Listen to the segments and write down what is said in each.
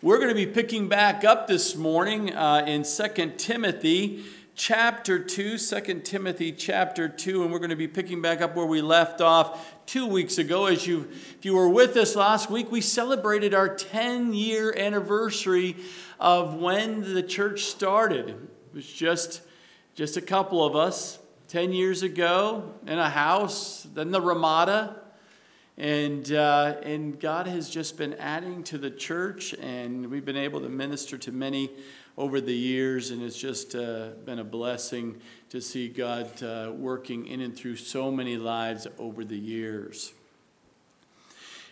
We're going to be picking back up this morning uh, in 2 Timothy chapter 2, 2 Timothy chapter 2, and we're going to be picking back up where we left off two weeks ago. As you, if you were with us last week, we celebrated our 10 year anniversary of when the church started. It was just, just a couple of us 10 years ago in a house, then the Ramada and, uh, and God has just been adding to the church, and we've been able to minister to many over the years, and it's just uh, been a blessing to see God uh, working in and through so many lives over the years.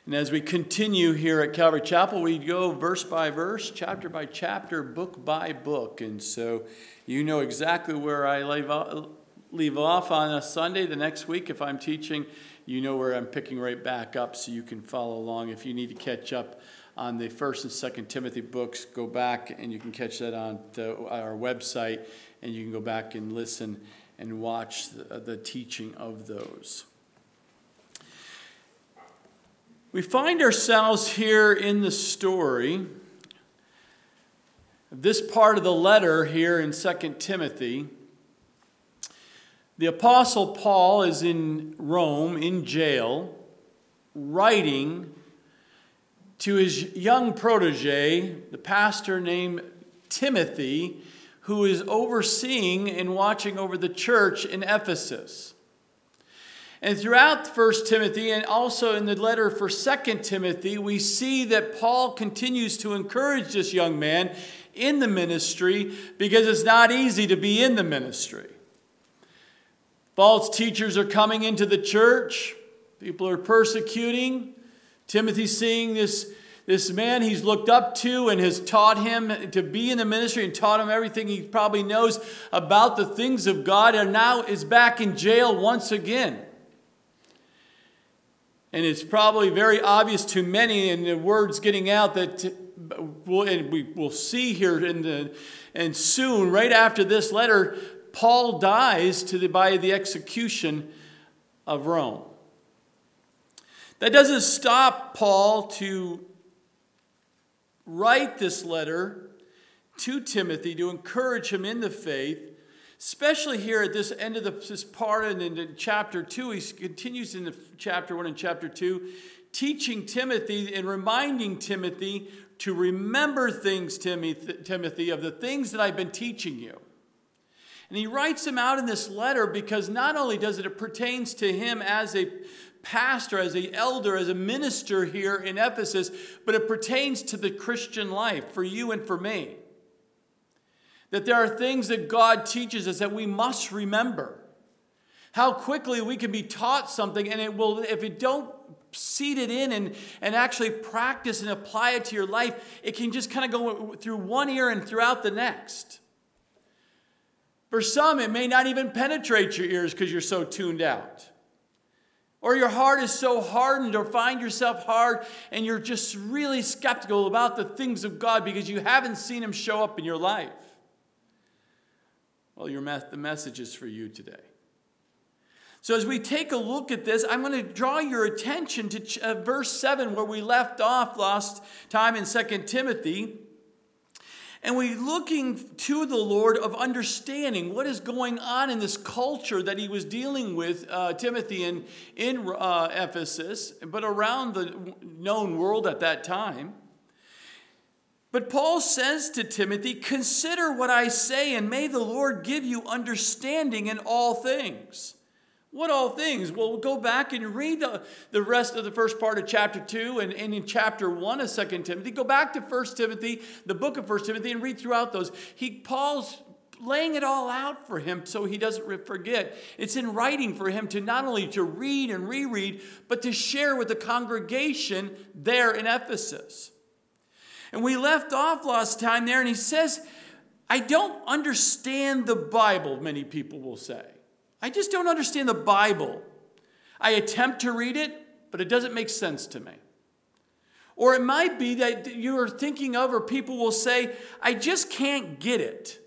And as we continue here at Calvary Chapel, we go verse by verse, chapter by chapter, book by book. And so you know exactly where I leave off, leave off on a Sunday the next week if I'm teaching you know where I'm picking right back up so you can follow along. If you need to catch up on the first and second Timothy books, go back and you can catch that on the, our website and you can go back and listen and watch the, the teaching of those. We find ourselves here in the story this part of the letter here in 2 Timothy the Apostle Paul is in Rome, in jail, writing to his young protege, the pastor named Timothy, who is overseeing and watching over the church in Ephesus. And throughout 1 Timothy and also in the letter for 2 Timothy, we see that Paul continues to encourage this young man in the ministry because it's not easy to be in the ministry. False teachers are coming into the church. People are persecuting. Timothy's seeing this, this man he's looked up to and has taught him to be in the ministry and taught him everything he probably knows about the things of God, and now is back in jail once again. And it's probably very obvious to many, and the words getting out that uh, we'll, and we will see here in the and soon, right after this letter, Paul dies to the, by the execution of Rome. That doesn't stop Paul to write this letter to Timothy to encourage him in the faith, especially here at this end of the, this part and in chapter 2. He continues in the chapter 1 and chapter 2, teaching Timothy and reminding Timothy to remember things, Timothy, of the things that I've been teaching you. And he writes them out in this letter because not only does it, it pertains to him as a pastor, as a elder, as a minister here in Ephesus, but it pertains to the Christian life for you and for me. That there are things that God teaches us that we must remember. How quickly we can be taught something, and it will, if it don't seed it in and, and actually practice and apply it to your life, it can just kind of go through one ear and throughout the next. For some, it may not even penetrate your ears because you're so tuned out. Or your heart is so hardened, or find yourself hard and you're just really skeptical about the things of God because you haven't seen Him show up in your life. Well, your me- the message is for you today. So, as we take a look at this, I'm going to draw your attention to ch- uh, verse 7 where we left off last time in 2 Timothy. And we're looking to the Lord of understanding what is going on in this culture that he was dealing with, uh, Timothy, in, in uh, Ephesus, but around the known world at that time. But Paul says to Timothy, Consider what I say, and may the Lord give you understanding in all things. What all things? Well, go back and read the, the rest of the first part of chapter 2 and, and in chapter 1 of 2 Timothy. Go back to 1 Timothy, the book of 1 Timothy, and read throughout those. He Paul's laying it all out for him so he doesn't forget. It's in writing for him to not only to read and reread, but to share with the congregation there in Ephesus. And we left off last time there, and he says, I don't understand the Bible, many people will say. I just don't understand the Bible. I attempt to read it, but it doesn't make sense to me. Or it might be that you are thinking of, or people will say, I just can't get it.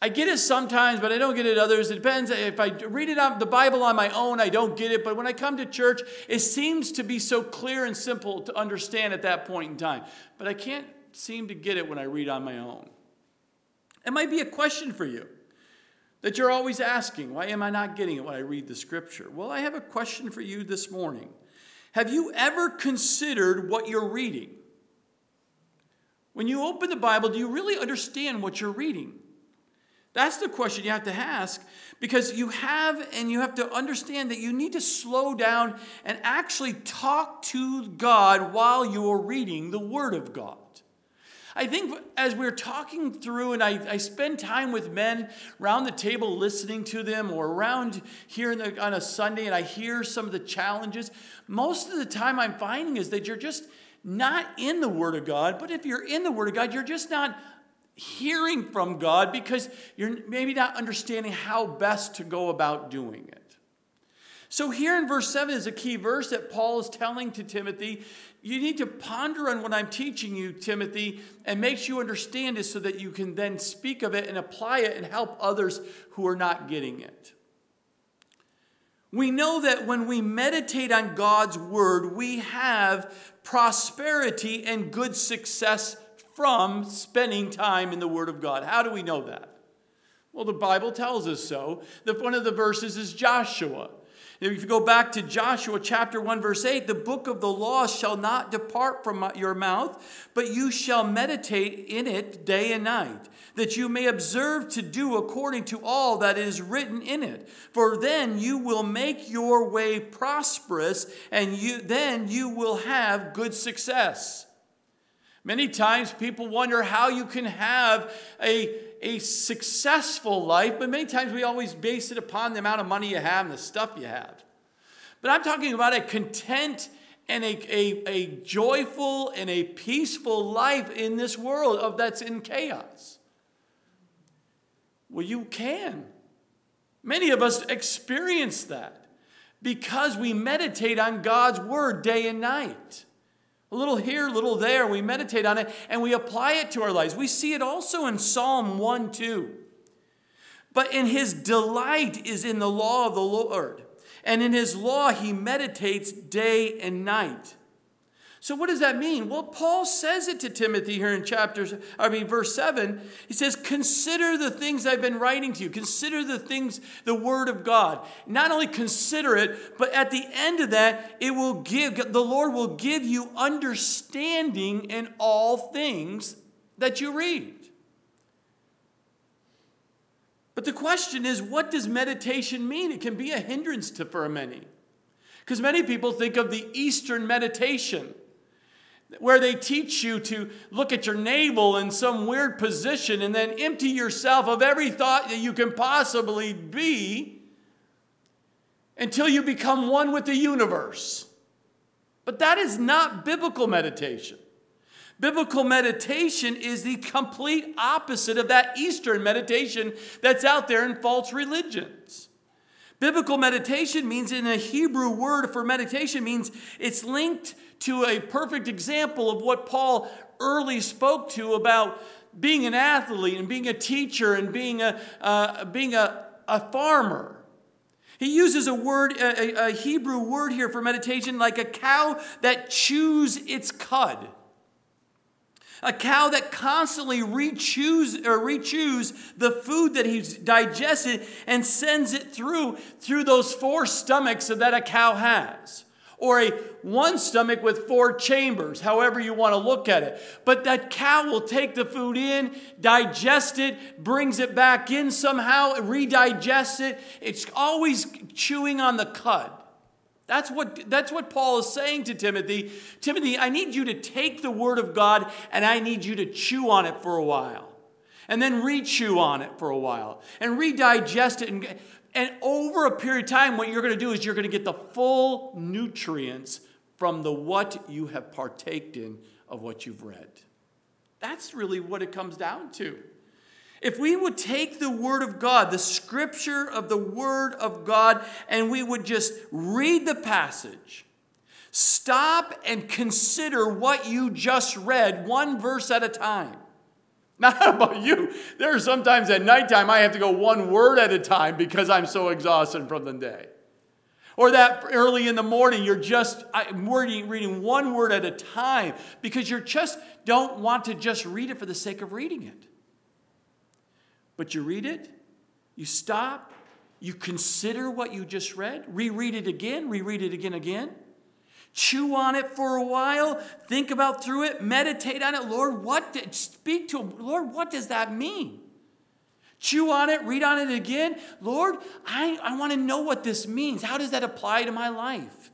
I get it sometimes, but I don't get it others. It depends. If I read it on the Bible on my own, I don't get it. But when I come to church, it seems to be so clear and simple to understand at that point in time. But I can't seem to get it when I read on my own. It might be a question for you that you're always asking why am I not getting it when I read the scripture? Well, I have a question for you this morning. Have you ever considered what you're reading? When you open the Bible, do you really understand what you're reading? That's the question you have to ask because you have and you have to understand that you need to slow down and actually talk to God while you're reading the Word of God. I think as we're talking through, and I, I spend time with men around the table listening to them, or around here the, on a Sunday, and I hear some of the challenges, most of the time I'm finding is that you're just not in the Word of God. But if you're in the Word of God, you're just not hearing from God because you're maybe not understanding how best to go about doing it. So, here in verse 7 is a key verse that Paul is telling to Timothy. You need to ponder on what I'm teaching you, Timothy, and make sure you understand it so that you can then speak of it and apply it and help others who are not getting it. We know that when we meditate on God's word, we have prosperity and good success from spending time in the Word of God. How do we know that? Well, the Bible tells us so. The, one of the verses is Joshua. If you go back to Joshua chapter 1, verse 8, the book of the law shall not depart from your mouth, but you shall meditate in it day and night, that you may observe to do according to all that is written in it. For then you will make your way prosperous, and you, then you will have good success. Many times people wonder how you can have a, a successful life, but many times we always base it upon the amount of money you have and the stuff you have. But I'm talking about a content and a, a, a joyful and a peaceful life in this world of that's in chaos. Well, you can. Many of us experience that because we meditate on God's word day and night. A little here, a little there. We meditate on it and we apply it to our lives. We see it also in Psalm 1 2. But in his delight is in the law of the Lord, and in his law he meditates day and night. So what does that mean? Well, Paul says it to Timothy here in chapters, I mean, verse 7. He says, Consider the things I've been writing to you. Consider the things, the word of God. Not only consider it, but at the end of that, it will give, the Lord will give you understanding in all things that you read. But the question is, what does meditation mean? It can be a hindrance to for many. Because many people think of the Eastern meditation where they teach you to look at your navel in some weird position and then empty yourself of every thought that you can possibly be until you become one with the universe. But that is not biblical meditation. Biblical meditation is the complete opposite of that Eastern meditation that's out there in false religions. Biblical meditation means, in a Hebrew word for meditation, means it's linked to a perfect example of what Paul early spoke to about being an athlete and being a teacher and being a, uh, being a, a farmer. He uses a word, a, a Hebrew word here for meditation, like a cow that chews its cud. A cow that constantly rechews or rechews the food that he's digested and sends it through through those four stomachs that a cow has or a one stomach with four chambers, however you want to look at it. But that cow will take the food in, digest it, brings it back in somehow, redigests it. It's always chewing on the cud. That's what, that's what Paul is saying to Timothy. Timothy, I need you to take the word of God and I need you to chew on it for a while. And then re chew on it for a while and redigest it. And and over a period of time, what you're going to do is you're going to get the full nutrients from the what you have partaked in of what you've read. That's really what it comes down to. If we would take the Word of God, the scripture of the Word of God, and we would just read the passage, stop and consider what you just read, one verse at a time. Not about you. There are sometimes at nighttime I have to go one word at a time because I'm so exhausted from the day. Or that early in the morning, you're just reading, reading one word at a time because you just don't want to just read it for the sake of reading it. But you read it, you stop, you consider what you just read, reread it again, reread it again, again. Chew on it for a while, think about through it, meditate on it. Lord, what did, speak to him. Lord, what does that mean? Chew on it, read on it again. Lord, I, I want to know what this means. How does that apply to my life?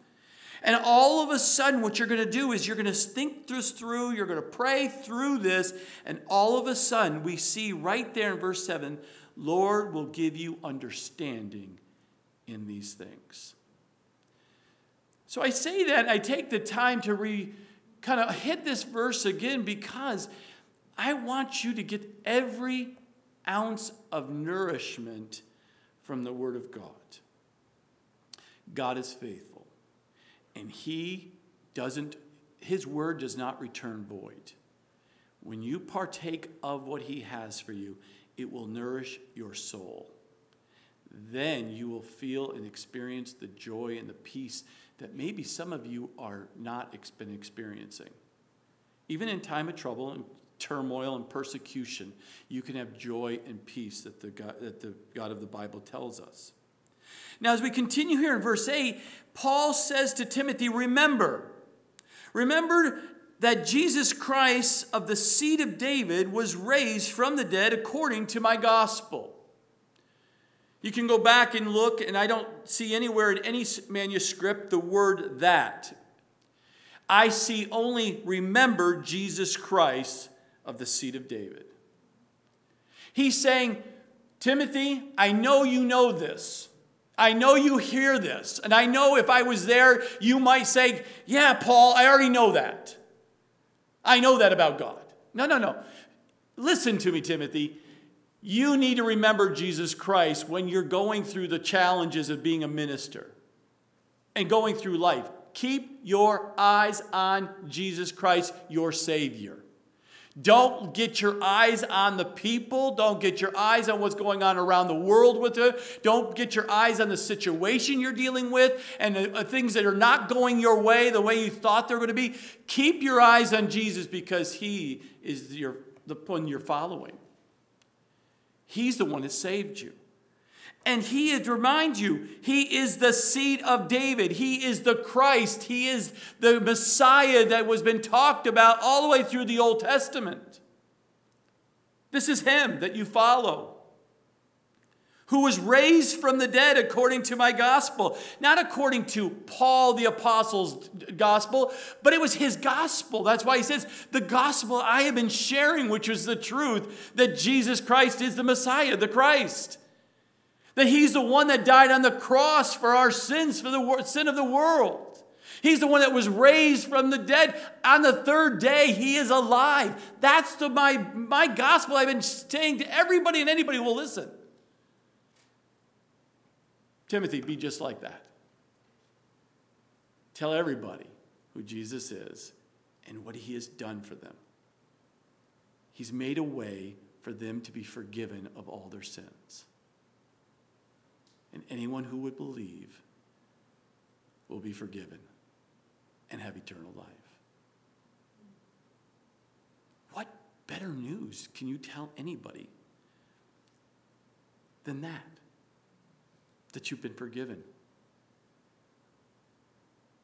And all of a sudden, what you're going to do is you're going to think this through, you're going to pray through this, and all of a sudden, we see right there in verse 7 Lord will give you understanding in these things. So I say that, I take the time to re kind of hit this verse again because I want you to get every ounce of nourishment from the Word of God. God is faithful, and He doesn't, His Word does not return void. When you partake of what He has for you, it will nourish your soul. Then you will feel and experience the joy and the peace that maybe some of you are not been experiencing. Even in time of trouble and turmoil and persecution, you can have joy and peace that the God, that the God of the Bible tells us. Now, as we continue here in verse 8, Paul says to Timothy, Remember, remember that Jesus Christ of the seed of David was raised from the dead according to my gospel. You can go back and look, and I don't see anywhere in any manuscript the word that. I see only remember Jesus Christ of the seed of David. He's saying, Timothy, I know you know this. I know you hear this. And I know if I was there, you might say, Yeah, Paul, I already know that. I know that about God. No, no, no. Listen to me, Timothy. You need to remember Jesus Christ when you're going through the challenges of being a minister and going through life. Keep your eyes on Jesus Christ, your Savior. Don't get your eyes on the people. Don't get your eyes on what's going on around the world with it. Don't get your eyes on the situation you're dealing with and the uh, things that are not going your way the way you thought they're going to be. Keep your eyes on Jesus because He is your, the one you're following. He's the one that saved you. And he is, remind you, he is the seed of David. He is the Christ. He is the Messiah that was been talked about all the way through the Old Testament. This is him that you follow. Who was raised from the dead according to my gospel. Not according to Paul the apostle's gospel, but it was his gospel. That's why he says, The gospel I have been sharing, which is the truth that Jesus Christ is the Messiah, the Christ. That he's the one that died on the cross for our sins, for the sin of the world. He's the one that was raised from the dead. On the third day, he is alive. That's the, my, my gospel I've been saying to everybody and anybody who will listen. Timothy, be just like that. Tell everybody who Jesus is and what he has done for them. He's made a way for them to be forgiven of all their sins and anyone who would believe will be forgiven and have eternal life. What better news can you tell anybody than that? That you've been forgiven.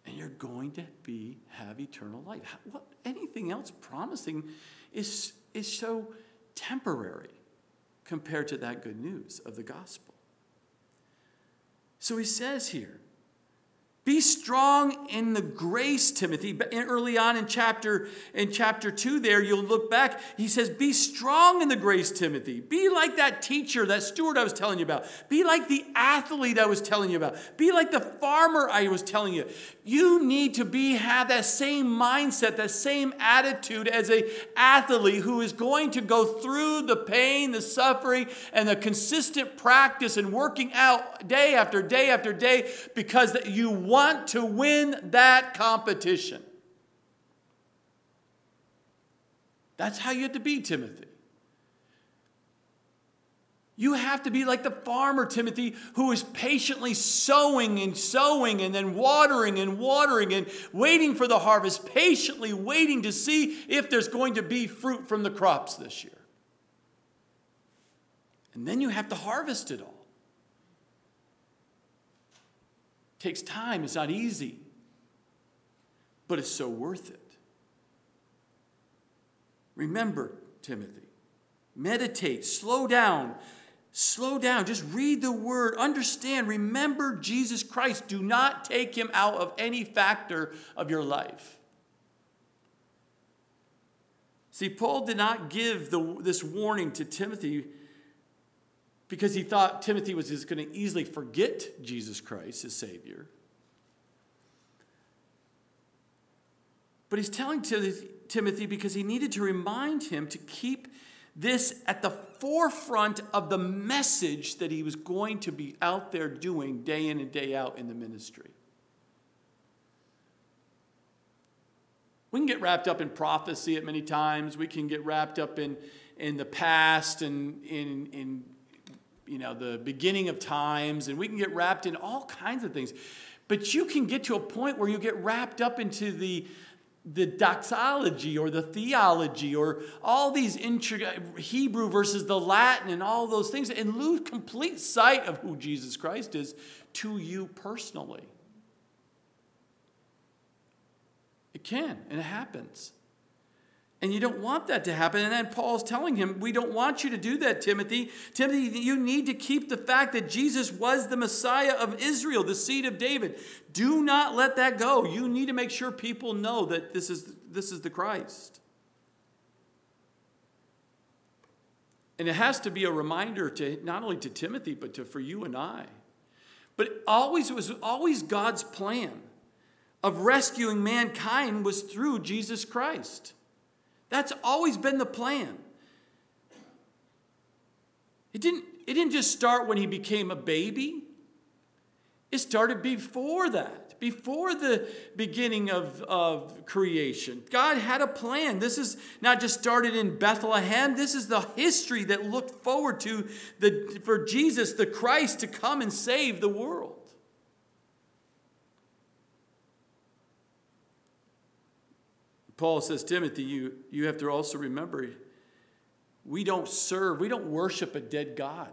And you're going to be have eternal life. What anything else promising is, is so temporary compared to that good news of the gospel. So he says here, be strong in the grace, Timothy. Early on in chapter in chapter 2 there, you'll look back, he says, Be strong in the grace, Timothy. Be like that teacher, that steward I was telling you about. Be like the athlete I was telling you about. Be like the farmer I was telling you. You need to be have that same mindset, that same attitude as a athlete who is going to go through the pain, the suffering, and the consistent practice and working out day after day after day because that you want to win that competition. That's how you have to be, Timothy. You have to be like the farmer, Timothy, who is patiently sowing and sowing and then watering and watering and waiting for the harvest, patiently waiting to see if there's going to be fruit from the crops this year. And then you have to harvest it all. Takes time, it's not easy, but it's so worth it. Remember, Timothy, meditate, slow down Slow down. Just read the word. Understand. Remember Jesus Christ. Do not take him out of any factor of your life. See, Paul did not give the, this warning to Timothy because he thought Timothy was just going to easily forget Jesus Christ, his Savior. But he's telling Timothy because he needed to remind him to keep this at the forefront of the message that he was going to be out there doing day in and day out in the ministry. We can get wrapped up in prophecy at many times. We can get wrapped up in, in the past and in, in you know, the beginning of times, and we can get wrapped in all kinds of things. But you can get to a point where you get wrapped up into the, the doxology or the theology or all these Hebrew versus the Latin and all those things and lose complete sight of who Jesus Christ is to you personally. It can, and it happens. And you don't want that to happen. And then Paul's telling him, We don't want you to do that, Timothy. Timothy, you need to keep the fact that Jesus was the Messiah of Israel, the seed of David. Do not let that go. You need to make sure people know that this is, this is the Christ. And it has to be a reminder to not only to Timothy, but to for you and I. But always it was always God's plan of rescuing mankind was through Jesus Christ. That's always been the plan. It didn't, it didn't just start when he became a baby, it started before that, before the beginning of, of creation. God had a plan. This is not just started in Bethlehem, this is the history that looked forward to the, for Jesus, the Christ, to come and save the world. Paul says, Timothy, you, you have to also remember we don't serve, we don't worship a dead God.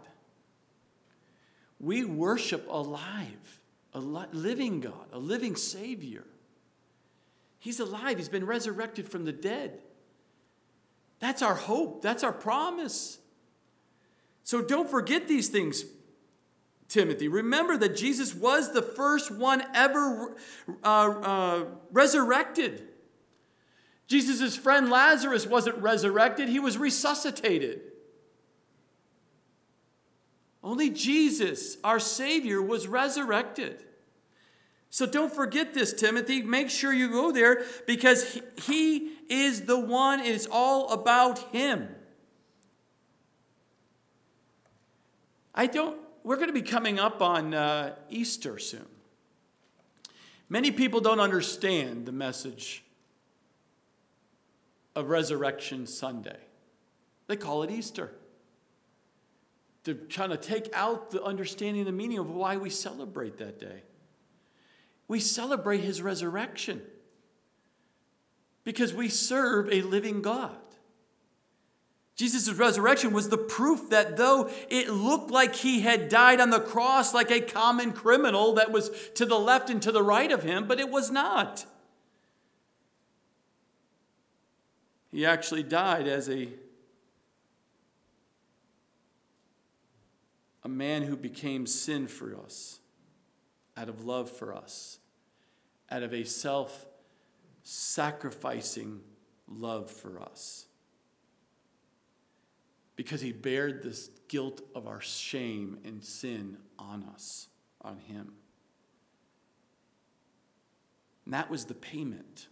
We worship alive, a living God, a living Savior. He's alive, He's been resurrected from the dead. That's our hope, that's our promise. So don't forget these things, Timothy. Remember that Jesus was the first one ever uh, uh, resurrected. Jesus' friend Lazarus wasn't resurrected, he was resuscitated. Only Jesus, our Savior, was resurrected. So don't forget this, Timothy. Make sure you go there because he, is the one, it's all about Him. I don't, we're going to be coming up on uh, Easter soon. Many people don't understand the message of Resurrection Sunday. They call it Easter. To kind to take out the understanding the meaning of why we celebrate that day. We celebrate his resurrection because we serve a living God. Jesus' resurrection was the proof that though it looked like he had died on the cross like a common criminal that was to the left and to the right of him, but it was not. He actually died as a, a man who became sin for us, out of love for us, out of a self sacrificing love for us. Because he bared the guilt of our shame and sin on us, on him. And that was the payment.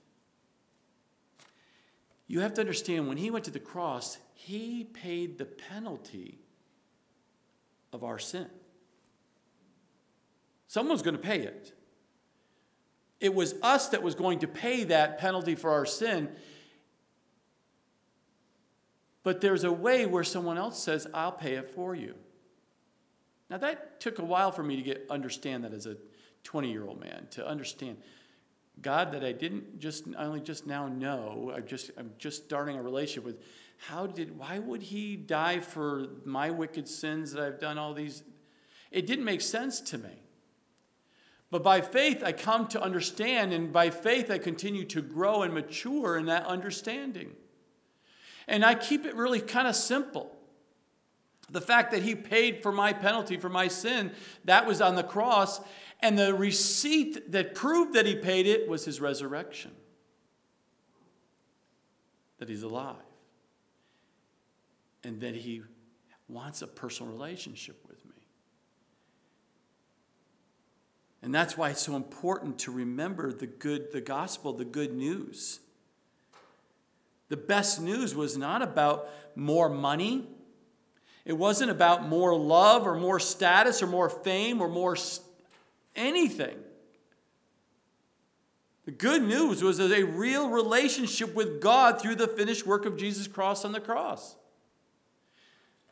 You have to understand when he went to the cross, he paid the penalty of our sin. Someone's going to pay it. It was us that was going to pay that penalty for our sin. But there's a way where someone else says, I'll pay it for you. Now that took a while for me to get understand that as a 20 year old man to understand God that I didn't just only just now know. I just I'm just starting a relationship with. How did why would He die for my wicked sins that I've done all these? It didn't make sense to me. But by faith, I come to understand, and by faith, I continue to grow and mature in that understanding. And I keep it really kind of simple. The fact that he paid for my penalty for my sin, that was on the cross, and the receipt that proved that he paid it was his resurrection. That he's alive. And that he wants a personal relationship with me. And that's why it's so important to remember the good, the gospel, the good news. The best news was not about more money. It wasn't about more love or more status or more fame or more anything. The good news was there's a real relationship with God through the finished work of Jesus' cross on the cross.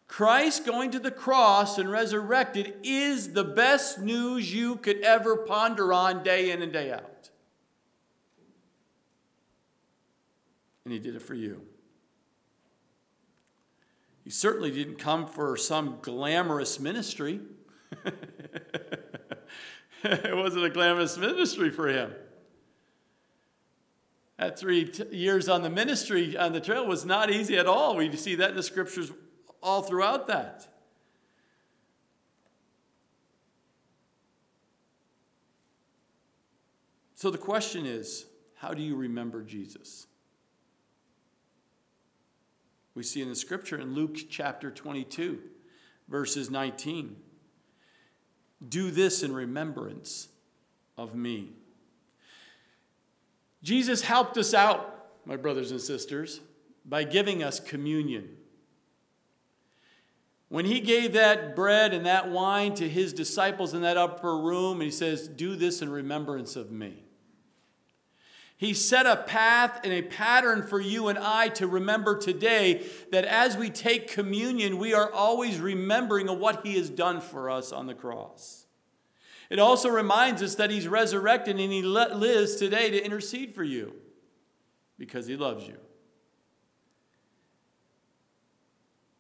Christ going to the cross and resurrected is the best news you could ever ponder on day in and day out. And He did it for you. He certainly didn't come for some glamorous ministry. it wasn't a glamorous ministry for him. That three t- years on the ministry on the trail was not easy at all. We see that in the scriptures all throughout that. So the question is how do you remember Jesus? We see in the scripture in Luke chapter 22, verses 19 Do this in remembrance of me. Jesus helped us out, my brothers and sisters, by giving us communion. When he gave that bread and that wine to his disciples in that upper room, he says, Do this in remembrance of me. He set a path and a pattern for you and I to remember today that as we take communion, we are always remembering of what he has done for us on the cross. It also reminds us that he's resurrected and he lives today to intercede for you because he loves you.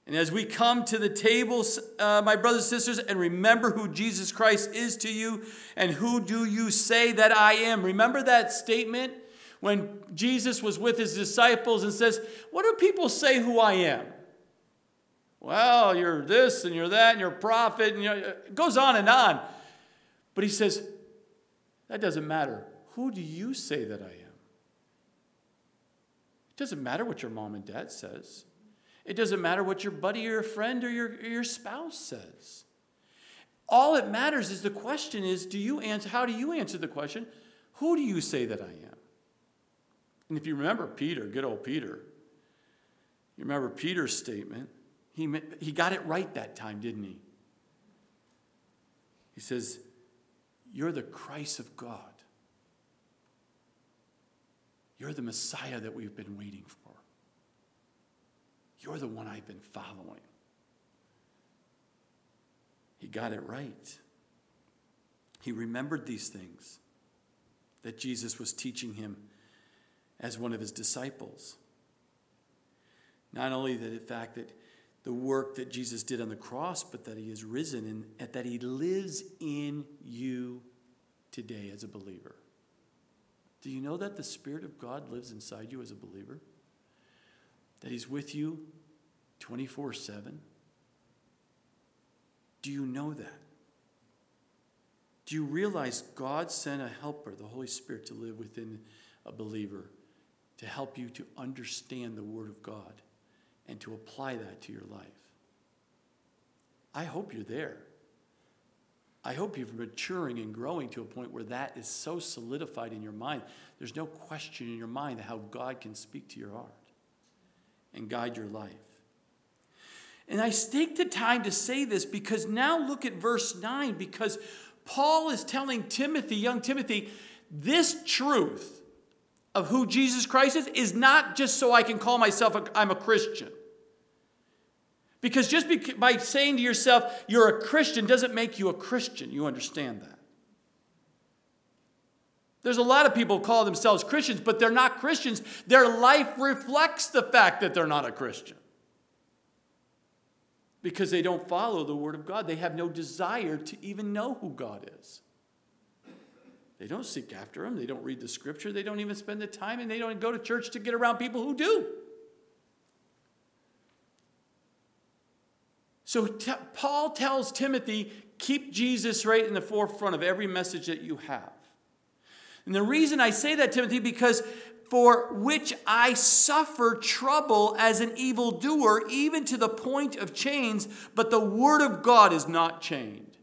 And as we come to the table, uh, my brothers and sisters, and remember who Jesus Christ is to you and who do you say that I am? Remember that statement when Jesus was with his disciples and says, What do people say who I am? Well, you're this and you're that and you're a prophet, and you it goes on and on. But he says, That doesn't matter. Who do you say that I am? It doesn't matter what your mom and dad says. It doesn't matter what your buddy or your friend or your, or your spouse says. All it matters is the question is, do you answer, how do you answer the question? Who do you say that I am? And if you remember Peter, good old Peter, you remember Peter's statement, he, he got it right that time, didn't he? He says, You're the Christ of God. You're the Messiah that we've been waiting for. You're the one I've been following. He got it right. He remembered these things that Jesus was teaching him as one of his disciples. Not only the fact, that the work that Jesus did on the cross, but that he is risen and that he lives in you today as a believer. Do you know that the Spirit of God lives inside you as a believer? that He's with you 24 7? Do you know that? Do you realize God sent a helper, the Holy Spirit, to live within a believer to help you to understand the Word of God and to apply that to your life? I hope you're there. I hope you're maturing and growing to a point where that is so solidified in your mind. There's no question in your mind how God can speak to your heart and guide your life. And I stake the time to say this because now look at verse 9, because Paul is telling Timothy, young Timothy, this truth of who Jesus Christ is is not just so I can call myself I'm a Christian. Because just by saying to yourself, you're a Christian, doesn't make you a Christian. You understand that. There's a lot of people call themselves Christians, but they're not Christians. Their life reflects the fact that they're not a Christian. Because they don't follow the Word of God. They have no desire to even know who God is. They don't seek after Him. They don't read the Scripture. They don't even spend the time, and they don't go to church to get around people who do. So t- Paul tells Timothy, keep Jesus right in the forefront of every message that you have. And the reason I say that, Timothy, because for which I suffer trouble as an evildoer, even to the point of chains, but the word of God is not chained.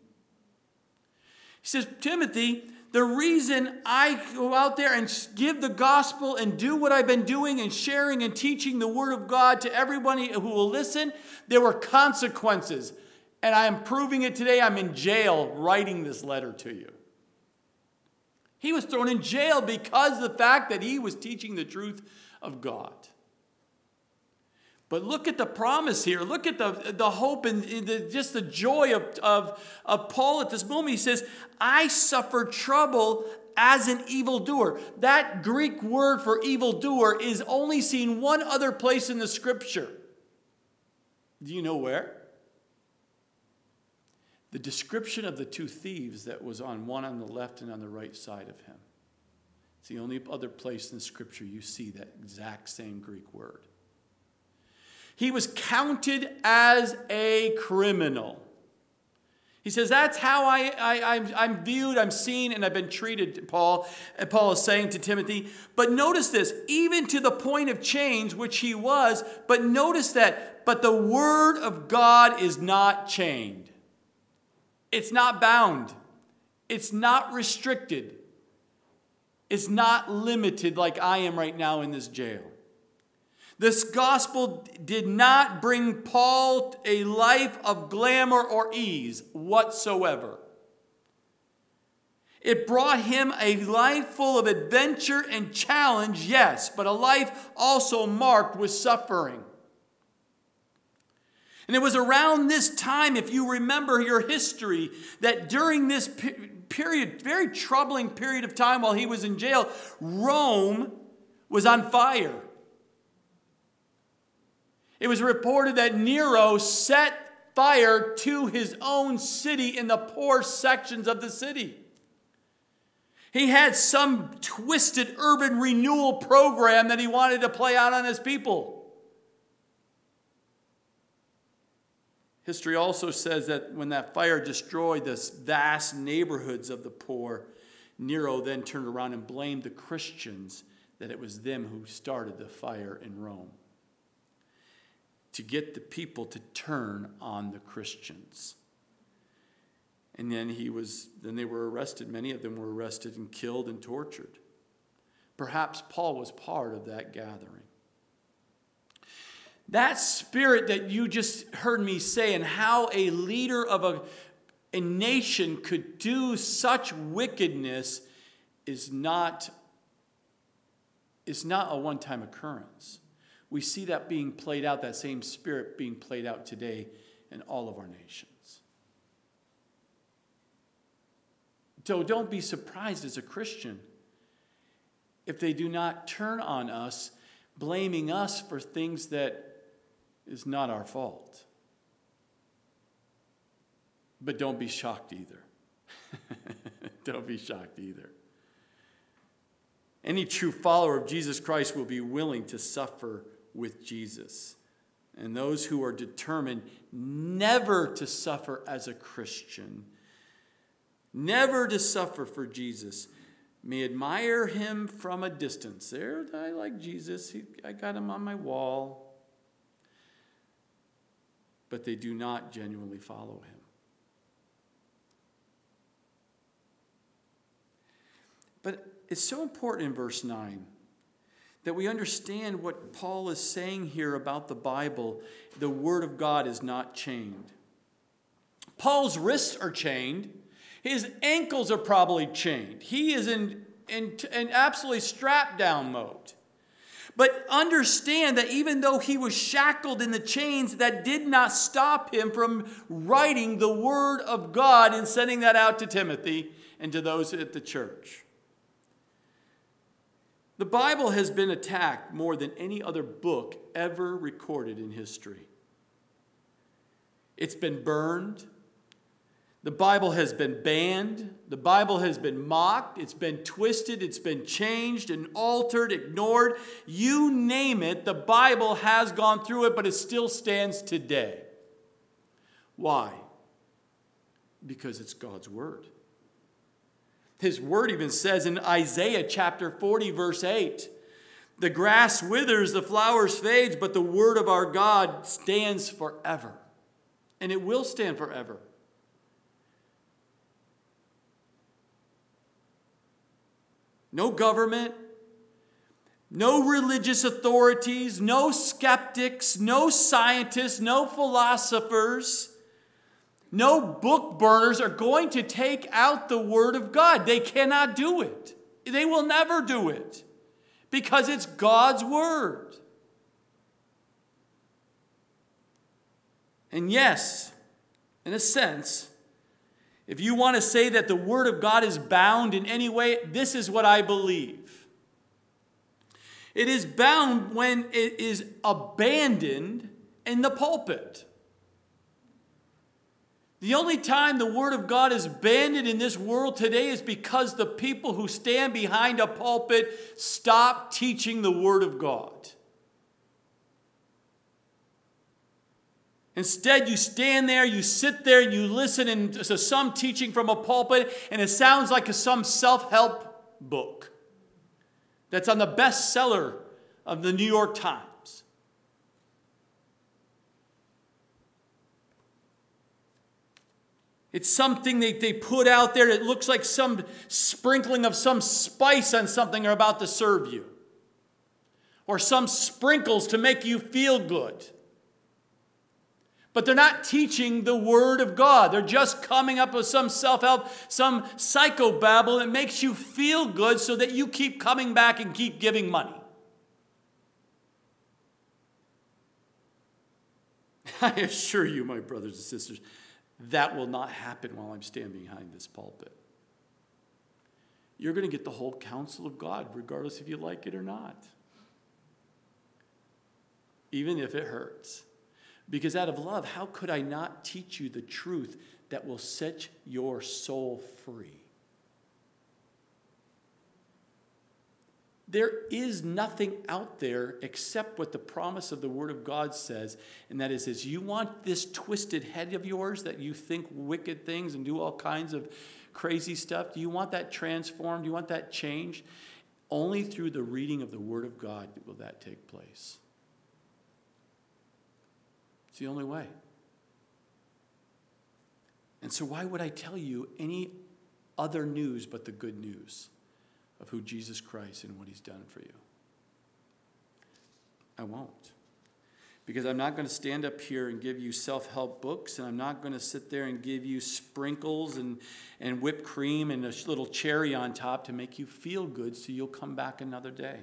He says, Timothy, the reason I go out there and give the gospel and do what I've been doing and sharing and teaching the word of God to everybody who will listen, there were consequences. And I am proving it today. I'm in jail writing this letter to you. He was thrown in jail because of the fact that he was teaching the truth of God. But look at the promise here. Look at the, the hope and the, just the joy of, of, of Paul at this moment. He says, I suffer trouble as an evildoer. That Greek word for evildoer is only seen one other place in the scripture. Do you know where? The description of the two thieves that was on one on the left and on the right side of him. It's the only other place in the scripture you see that exact same Greek word. He was counted as a criminal. He says, That's how I, I, I'm, I'm viewed, I'm seen, and I've been treated, Paul. And Paul is saying to Timothy. But notice this, even to the point of change, which he was, but notice that, but the word of God is not chained. It's not bound. It's not restricted. It's not limited like I am right now in this jail. This gospel did not bring Paul a life of glamour or ease whatsoever. It brought him a life full of adventure and challenge, yes, but a life also marked with suffering. And it was around this time, if you remember your history, that during this period, very troubling period of time while he was in jail, Rome was on fire. It was reported that Nero set fire to his own city in the poor sections of the city. He had some twisted urban renewal program that he wanted to play out on his people. History also says that when that fire destroyed the vast neighborhoods of the poor, Nero then turned around and blamed the Christians that it was them who started the fire in Rome to get the people to turn on the Christians. And then he was then they were arrested. Many of them were arrested and killed and tortured. Perhaps Paul was part of that gathering. That spirit that you just heard me say, and how a leader of a, a nation could do such wickedness, is not, is not a one time occurrence we see that being played out, that same spirit being played out today in all of our nations. So don't be surprised as a Christian if they do not turn on us, blaming us for things that is not our fault. But don't be shocked either. don't be shocked either. Any true follower of Jesus Christ will be willing to suffer with Jesus. And those who are determined never to suffer as a Christian, never to suffer for Jesus, may admire him from a distance. There, I like Jesus. He, I got him on my wall. But they do not genuinely follow him. But it's so important in verse 9 that we understand what Paul is saying here about the Bible. The Word of God is not chained. Paul's wrists are chained, his ankles are probably chained. He is in, in, in absolutely strapped down mode. But understand that even though he was shackled in the chains, that did not stop him from writing the word of God and sending that out to Timothy and to those at the church. The Bible has been attacked more than any other book ever recorded in history. It's been burned, the Bible has been banned. The Bible has been mocked. It's been twisted. It's been changed and altered, ignored. You name it, the Bible has gone through it, but it still stands today. Why? Because it's God's Word. His Word even says in Isaiah chapter 40, verse 8 The grass withers, the flowers fades, but the Word of our God stands forever. And it will stand forever. no government, no religious authorities, no skeptics, no scientists, no philosophers, no book burners are going to take out the Word of God. They cannot do it. They will never do it because it's God's Word. And yes, in a sense, if you want to say that the Word of God is bound in any way, this is what I believe. It is bound when it is abandoned in the pulpit. The only time the Word of God is abandoned in this world today is because the people who stand behind a pulpit stop teaching the Word of God. Instead, you stand there, you sit there, and you listen to some teaching from a pulpit, and it sounds like some self help book that's on the bestseller of the New York Times. It's something they, they put out there that looks like some sprinkling of some spice on something they're about to serve you, or some sprinkles to make you feel good. But they're not teaching the Word of God. They're just coming up with some self help, some psychobabble that makes you feel good so that you keep coming back and keep giving money. I assure you, my brothers and sisters, that will not happen while I'm standing behind this pulpit. You're going to get the whole counsel of God, regardless if you like it or not, even if it hurts. Because out of love, how could I not teach you the truth that will set your soul free? There is nothing out there except what the promise of the Word of God says, and that is, is you want this twisted head of yours that you think wicked things and do all kinds of crazy stuff? Do you want that transformed? Do you want that changed? Only through the reading of the Word of God will that take place It's the only way. And so, why would I tell you any other news but the good news of who Jesus Christ and what he's done for you? I won't. Because I'm not going to stand up here and give you self help books, and I'm not going to sit there and give you sprinkles and, and whipped cream and a little cherry on top to make you feel good so you'll come back another day.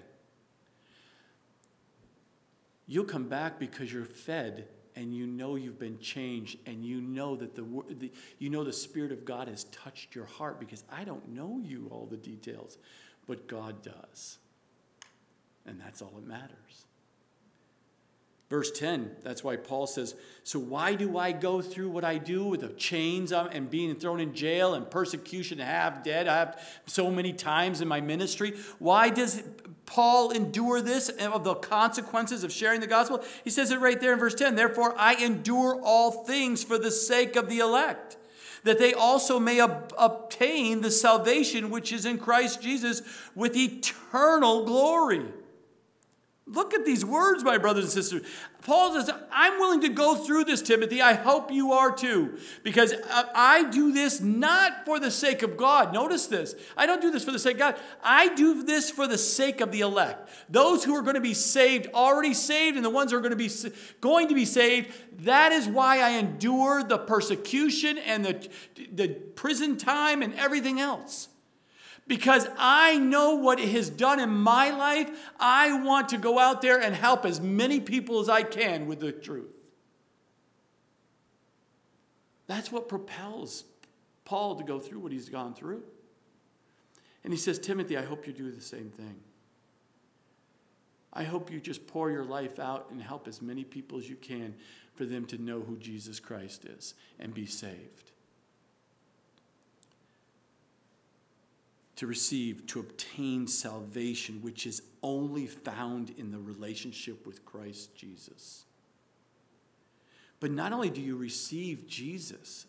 You'll come back because you're fed and you know you've been changed and you know that the, the, you know the spirit of god has touched your heart because i don't know you all the details but god does. And that's all that matters. Verse 10 that's why paul says so why do i go through what i do with the chains and being thrown in jail and persecution have dead i have so many times in my ministry? Why does Paul endure this of the consequences of sharing the gospel? He says it right there in verse 10 Therefore, I endure all things for the sake of the elect, that they also may ob- obtain the salvation which is in Christ Jesus with eternal glory. Look at these words, my brothers and sisters. Paul says, I'm willing to go through this, Timothy. I hope you are too. Because I do this not for the sake of God. Notice this. I don't do this for the sake of God. I do this for the sake of the elect. Those who are going to be saved, already saved, and the ones who are going to be going to be saved. That is why I endure the persecution and the, the prison time and everything else because I know what it has done in my life. I want to go out there and help as many people as I can with the truth. That's what propels Paul to go through what he's gone through. And he says, Timothy, I hope you do the same thing. I hope you just pour your life out and help as many people as you can for them to know who Jesus Christ is and be saved. To receive, to obtain salvation, which is only found in the relationship with Christ Jesus. But not only do you receive Jesus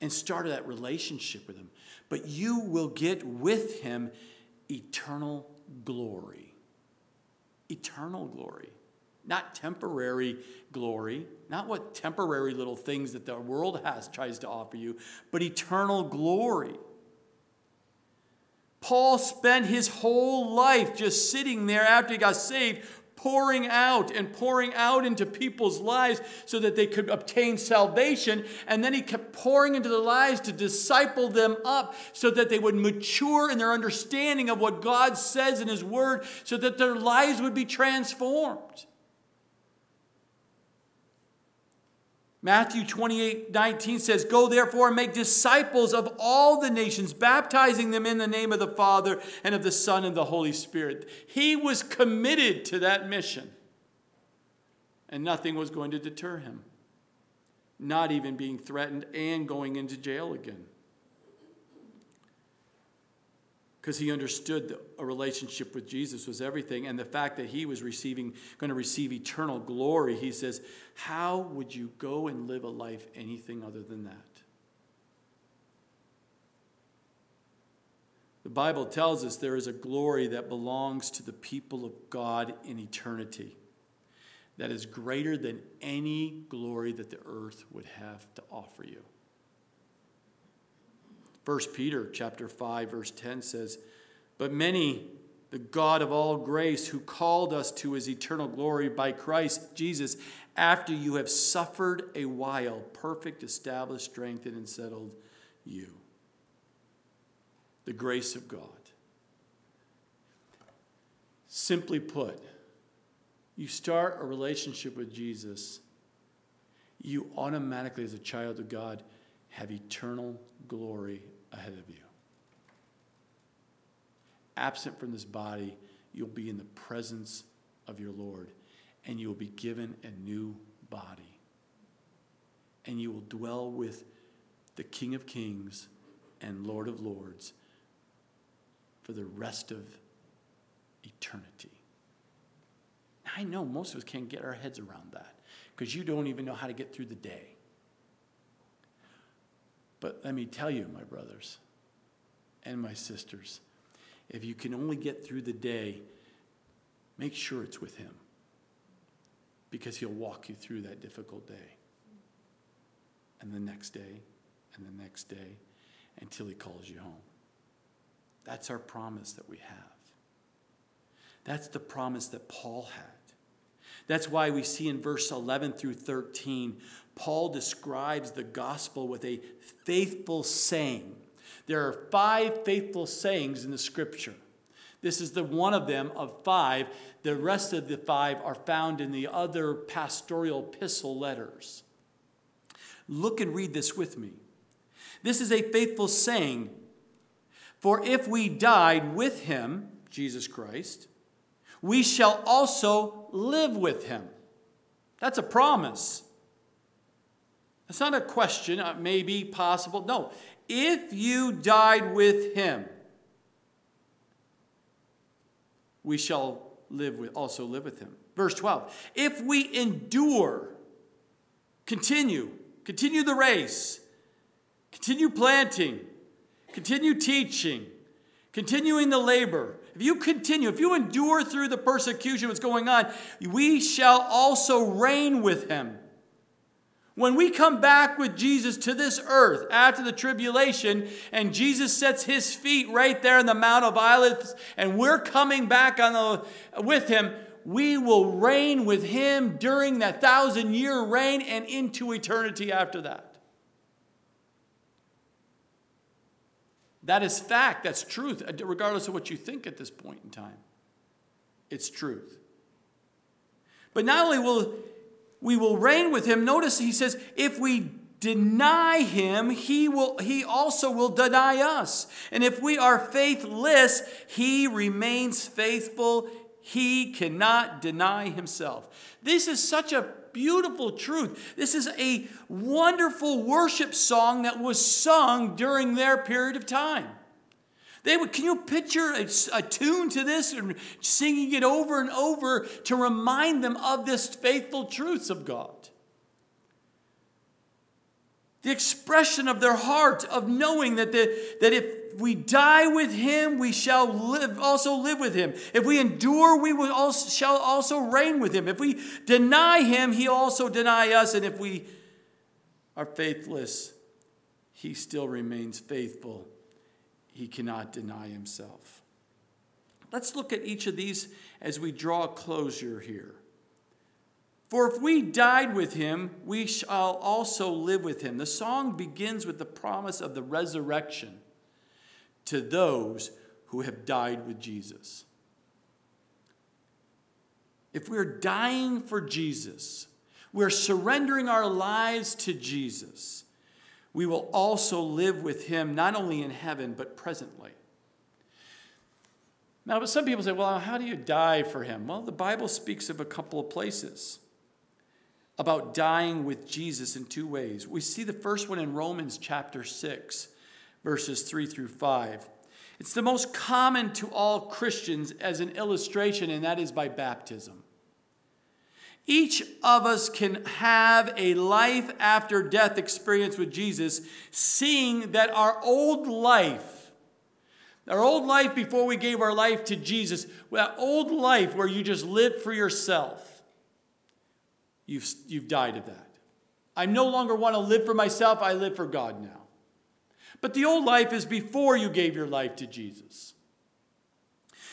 and start that relationship with Him, but you will get with Him eternal glory. Eternal glory. Not temporary glory, not what temporary little things that the world has tries to offer you, but eternal glory. Paul spent his whole life just sitting there after he got saved, pouring out and pouring out into people's lives so that they could obtain salvation. And then he kept pouring into their lives to disciple them up so that they would mature in their understanding of what God says in his word so that their lives would be transformed. Matthew 28 19 says, Go therefore and make disciples of all the nations, baptizing them in the name of the Father and of the Son and the Holy Spirit. He was committed to that mission, and nothing was going to deter him, not even being threatened and going into jail again. Because he understood that a relationship with Jesus was everything. And the fact that he was receiving, going to receive eternal glory, he says, How would you go and live a life anything other than that? The Bible tells us there is a glory that belongs to the people of God in eternity that is greater than any glory that the earth would have to offer you. 1 Peter chapter 5 verse 10 says, "But many the God of all grace who called us to his eternal glory by Christ Jesus, after you have suffered a while, perfect, established, strengthened and settled you." The grace of God. Simply put, you start a relationship with Jesus, you automatically, as a child of God, have eternal glory ahead of you. Absent from this body, you'll be in the presence of your Lord, and you will be given a new body. And you will dwell with the King of Kings and Lord of Lords for the rest of eternity. I know most of us can't get our heads around that because you don't even know how to get through the day. But let me tell you, my brothers and my sisters, if you can only get through the day, make sure it's with Him because He'll walk you through that difficult day. And the next day, and the next day, until He calls you home. That's our promise that we have. That's the promise that Paul had. That's why we see in verse 11 through 13, Paul describes the gospel with a faithful saying. There are five faithful sayings in the scripture. This is the one of them of five. The rest of the five are found in the other pastoral epistle letters. Look and read this with me. This is a faithful saying. For if we died with him, Jesus Christ, we shall also live with him. That's a promise. It's not a question, uh, maybe, possible. No. If you died with him, we shall live with also live with him. Verse 12. If we endure, continue, continue the race, continue planting, continue teaching, continuing the labor, if you continue, if you endure through the persecution that's going on, we shall also reign with him. When we come back with Jesus to this earth after the tribulation, and Jesus sets his feet right there in the Mount of Olives, and we're coming back on the, with him, we will reign with him during that thousand year reign and into eternity after that. That is fact. That's truth, regardless of what you think at this point in time. It's truth. But not only will we will reign with him, notice he says, if we deny him, he will he also will deny us. And if we are faithless, he remains faithful. He cannot deny himself. This is such a beautiful truth. This is a wonderful worship song that was sung during their period of time. They would, can you picture a, a, tune to this and singing it over and over to remind them of this faithful truths of God? The expression of their heart of knowing that, the, that if we die with him, we shall live, also live with him. If we endure, we will also, shall also reign with him. If we deny him, he also deny us. And if we are faithless, he still remains faithful he cannot deny himself. Let's look at each of these as we draw a closure here. For if we died with him, we shall also live with him. The song begins with the promise of the resurrection to those who have died with Jesus. If we're dying for Jesus, we're surrendering our lives to Jesus we will also live with him not only in heaven, but presently. Now, but some people say, well, how do you die for him? Well, the Bible speaks of a couple of places about dying with Jesus in two ways. We see the first one in Romans chapter 6, verses 3 through 5. It's the most common to all Christians as an illustration, and that is by baptism. Each of us can have a life after death experience with Jesus, seeing that our old life, our old life before we gave our life to Jesus, that old life where you just lived for yourself, you've, you've died of that. I no longer want to live for myself, I live for God now. But the old life is before you gave your life to Jesus.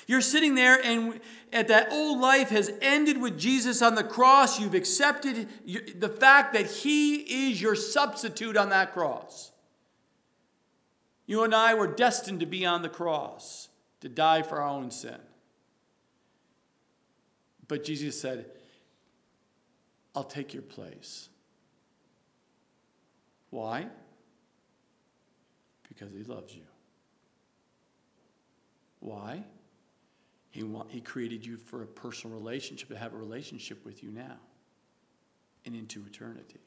You're sitting there, and at that old life has ended with Jesus on the cross. You've accepted the fact that He is your substitute on that cross. You and I were destined to be on the cross, to die for our own sin. But Jesus said, I'll take your place. Why? Because He loves you. Why? He, want, he created you for a personal relationship, to have a relationship with you now and into eternity.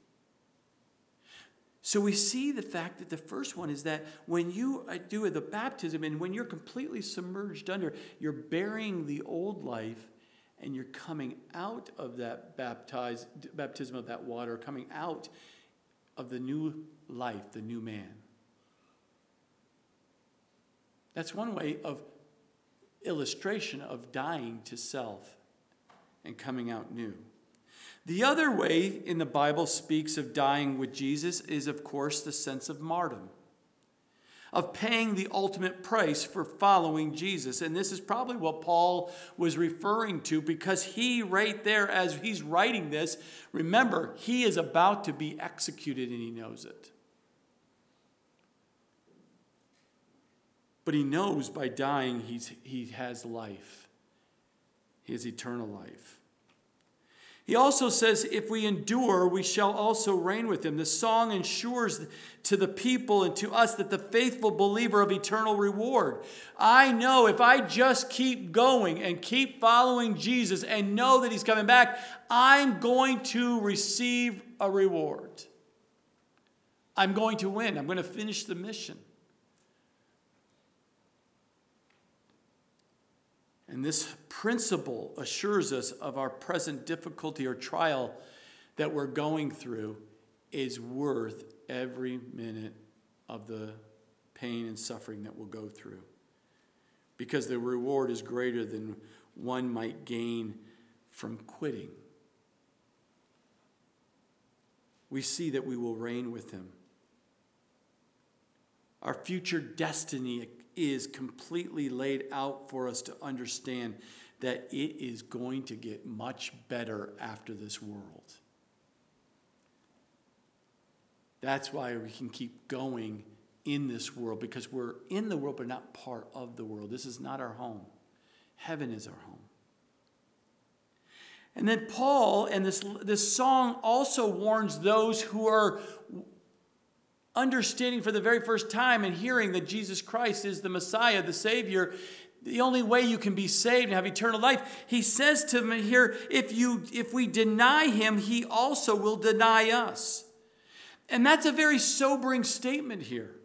So we see the fact that the first one is that when you uh, do the baptism and when you're completely submerged under, you're burying the old life and you're coming out of that baptized, baptism of that water, coming out of the new life, the new man. That's one way of illustration of dying to self and coming out new. The other way in the Bible speaks of dying with Jesus is, of course, the sense of martyrdom, of paying the ultimate price for following Jesus. And this is probably what Paul was referring to because he, right there, as he's writing this, remember, he is about to be executed and he knows it. But he knows by dying he's, he has life, he has eternal life. He also says, if we endure, we shall also reign with him. The song ensures to the people and to us that the faithful believer of eternal reward. I know if I just keep going and keep following Jesus and know that he's coming back, I'm going to receive a reward. I'm going to win. I'm going to finish the mission. And this principle assures us of our present difficulty or trial that we're going through is worth every minute of the pain and suffering that we'll go through. Because the reward is greater than one might gain from quitting. We see that we will reign with him. Our future destiny is completely laid out for us to understand that it is going to get much better after this world. That's why we can keep going in this world because we're in the world but not part of the world. This is not our home. Heaven is our home. And then Paul and this, this song also warns those who are understanding for the very first time and hearing that Jesus Christ is the Messiah, the Savior, the only way you can be saved and have eternal life. He says to them here, if you if we deny him, he also will deny us. And that's a very sobering statement here.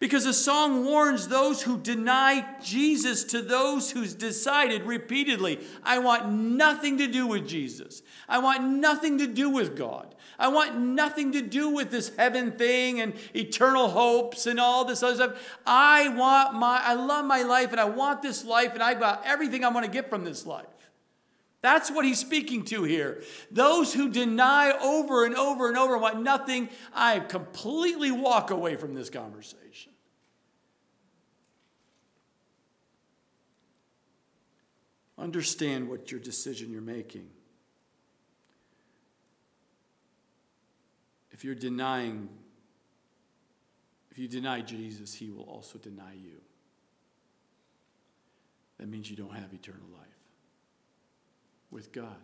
Because the song warns those who deny Jesus to those who's decided repeatedly, I want nothing to do with Jesus. I want nothing to do with God. I want nothing to do with this heaven thing and eternal hopes and all this other stuff. I want my, I love my life and I want this life and I got everything I want to get from this life. That's what he's speaking to here. Those who deny over and over and over want nothing, I completely walk away from this conversation. Understand what your decision you're making. If you're denying, if you deny Jesus, he will also deny you. That means you don't have eternal life with God.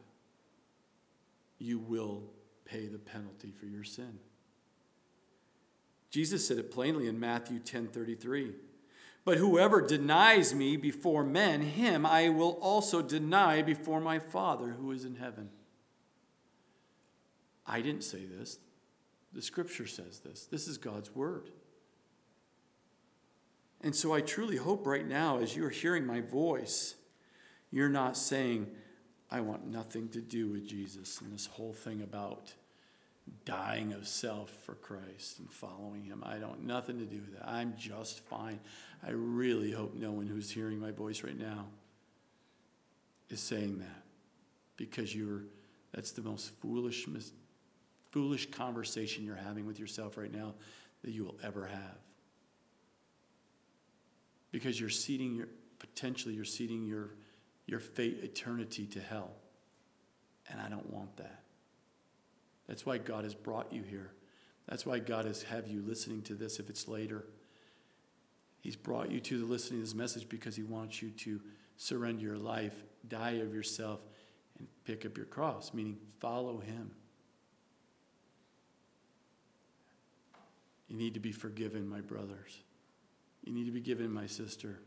You will pay the penalty for your sin. Jesus said it plainly in Matthew 10:33. But whoever denies me before men, him I will also deny before my Father who is in heaven. I didn't say this. The scripture says this. This is God's word. And so I truly hope right now, as you're hearing my voice, you're not saying, I want nothing to do with Jesus and this whole thing about dying of self for Christ and following him. I don't nothing to do with that. I'm just fine. I really hope no one who's hearing my voice right now is saying that because you're that's the most foolish foolish conversation you're having with yourself right now that you will ever have. Because you're ceding your, potentially, you're ceding your, your fate, eternity to hell. And I don't want that. That's why God has brought you here. That's why God has have you listening to this if it's later. He's brought you to the listening to this message because he wants you to surrender your life, die of yourself, and pick up your cross, meaning follow him. You need to be forgiven, my brothers. You need to be given, my sister,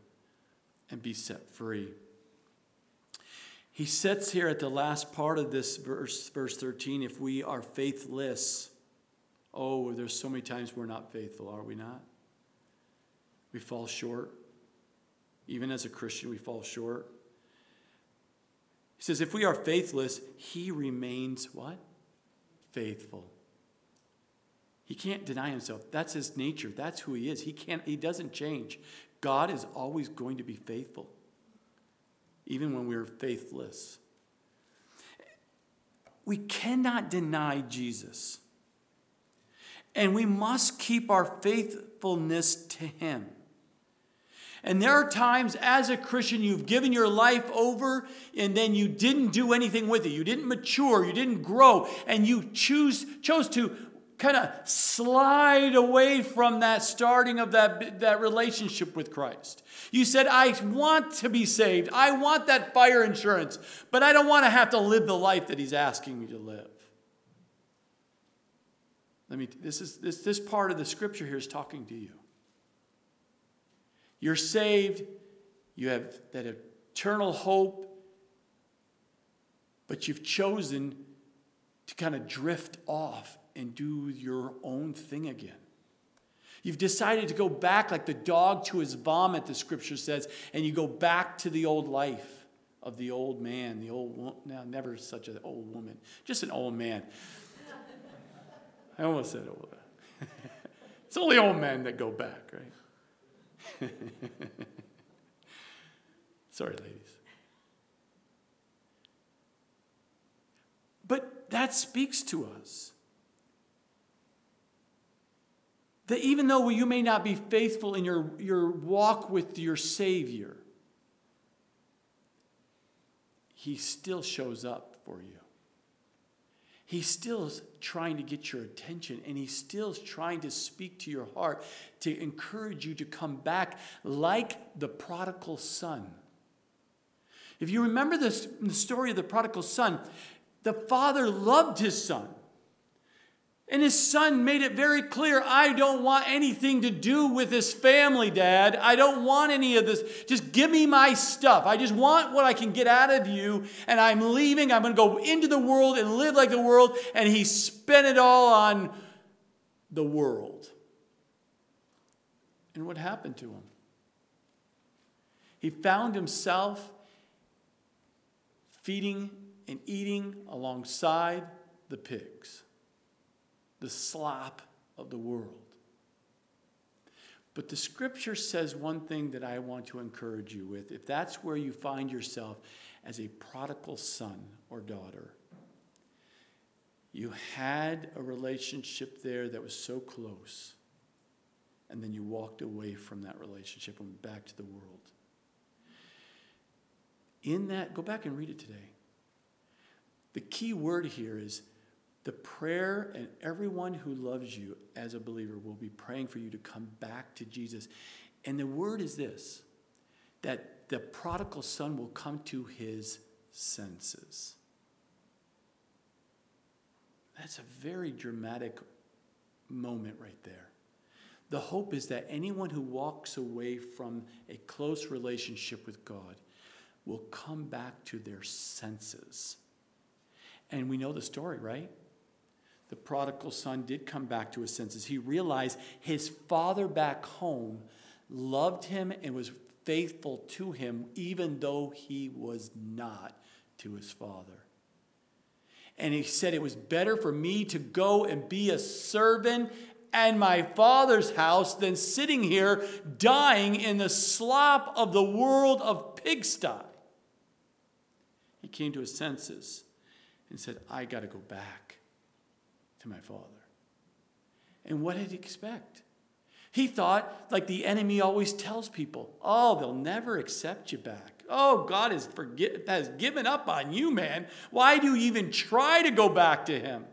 and be set free. He sets here at the last part of this verse, verse 13, if we are faithless. Oh, there's so many times we're not faithful, are we not? We fall short. Even as a Christian, we fall short. He says, if we are faithless, he remains what? Faithful. He can't deny himself. That's his nature. That's who he is. He can't he doesn't change. God is always going to be faithful. Even when we're faithless. We cannot deny Jesus. And we must keep our faithfulness to him. And there are times as a Christian you've given your life over and then you didn't do anything with it. You didn't mature, you didn't grow, and you choose chose to kind of slide away from that starting of that, that relationship with Christ. You said, I want to be saved. I want that fire insurance, but I don't want to have to live the life that He's asking me to live. Let me, this, is, this, this part of the scripture here is talking to you. You're saved, you have that eternal hope, but you've chosen to kind of drift off and do your own thing again. You've decided to go back like the dog to his vomit, the scripture says, and you go back to the old life of the old man, the old woman now never such an old woman, just an old man. I almost said old. Man. It's only old men that go back, right? Sorry, ladies. But that speaks to us. That even though you may not be faithful in your, your walk with your Savior, He still shows up for you. He's still trying to get your attention and he's still trying to speak to your heart to encourage you to come back like the prodigal son. If you remember this, the story of the prodigal son, the father loved his son. And his son made it very clear I don't want anything to do with this family, Dad. I don't want any of this. Just give me my stuff. I just want what I can get out of you. And I'm leaving. I'm going to go into the world and live like the world. And he spent it all on the world. And what happened to him? He found himself feeding and eating alongside the pigs the slop of the world. But the scripture says one thing that I want to encourage you with. If that's where you find yourself as a prodigal son or daughter, you had a relationship there that was so close, and then you walked away from that relationship and went back to the world. In that, go back and read it today. The key word here is the prayer and everyone who loves you as a believer will be praying for you to come back to Jesus. And the word is this that the prodigal son will come to his senses. That's a very dramatic moment right there. The hope is that anyone who walks away from a close relationship with God will come back to their senses. And we know the story, right? The prodigal son did come back to his senses. He realized his father back home loved him and was faithful to him, even though he was not to his father. And he said, It was better for me to go and be a servant at my father's house than sitting here dying in the slop of the world of pigsty. He came to his senses and said, I got to go back to my father. And what did he expect? He thought, like the enemy always tells people, oh, they'll never accept you back. Oh, God has, forget, has given up on you, man. Why do you even try to go back to him?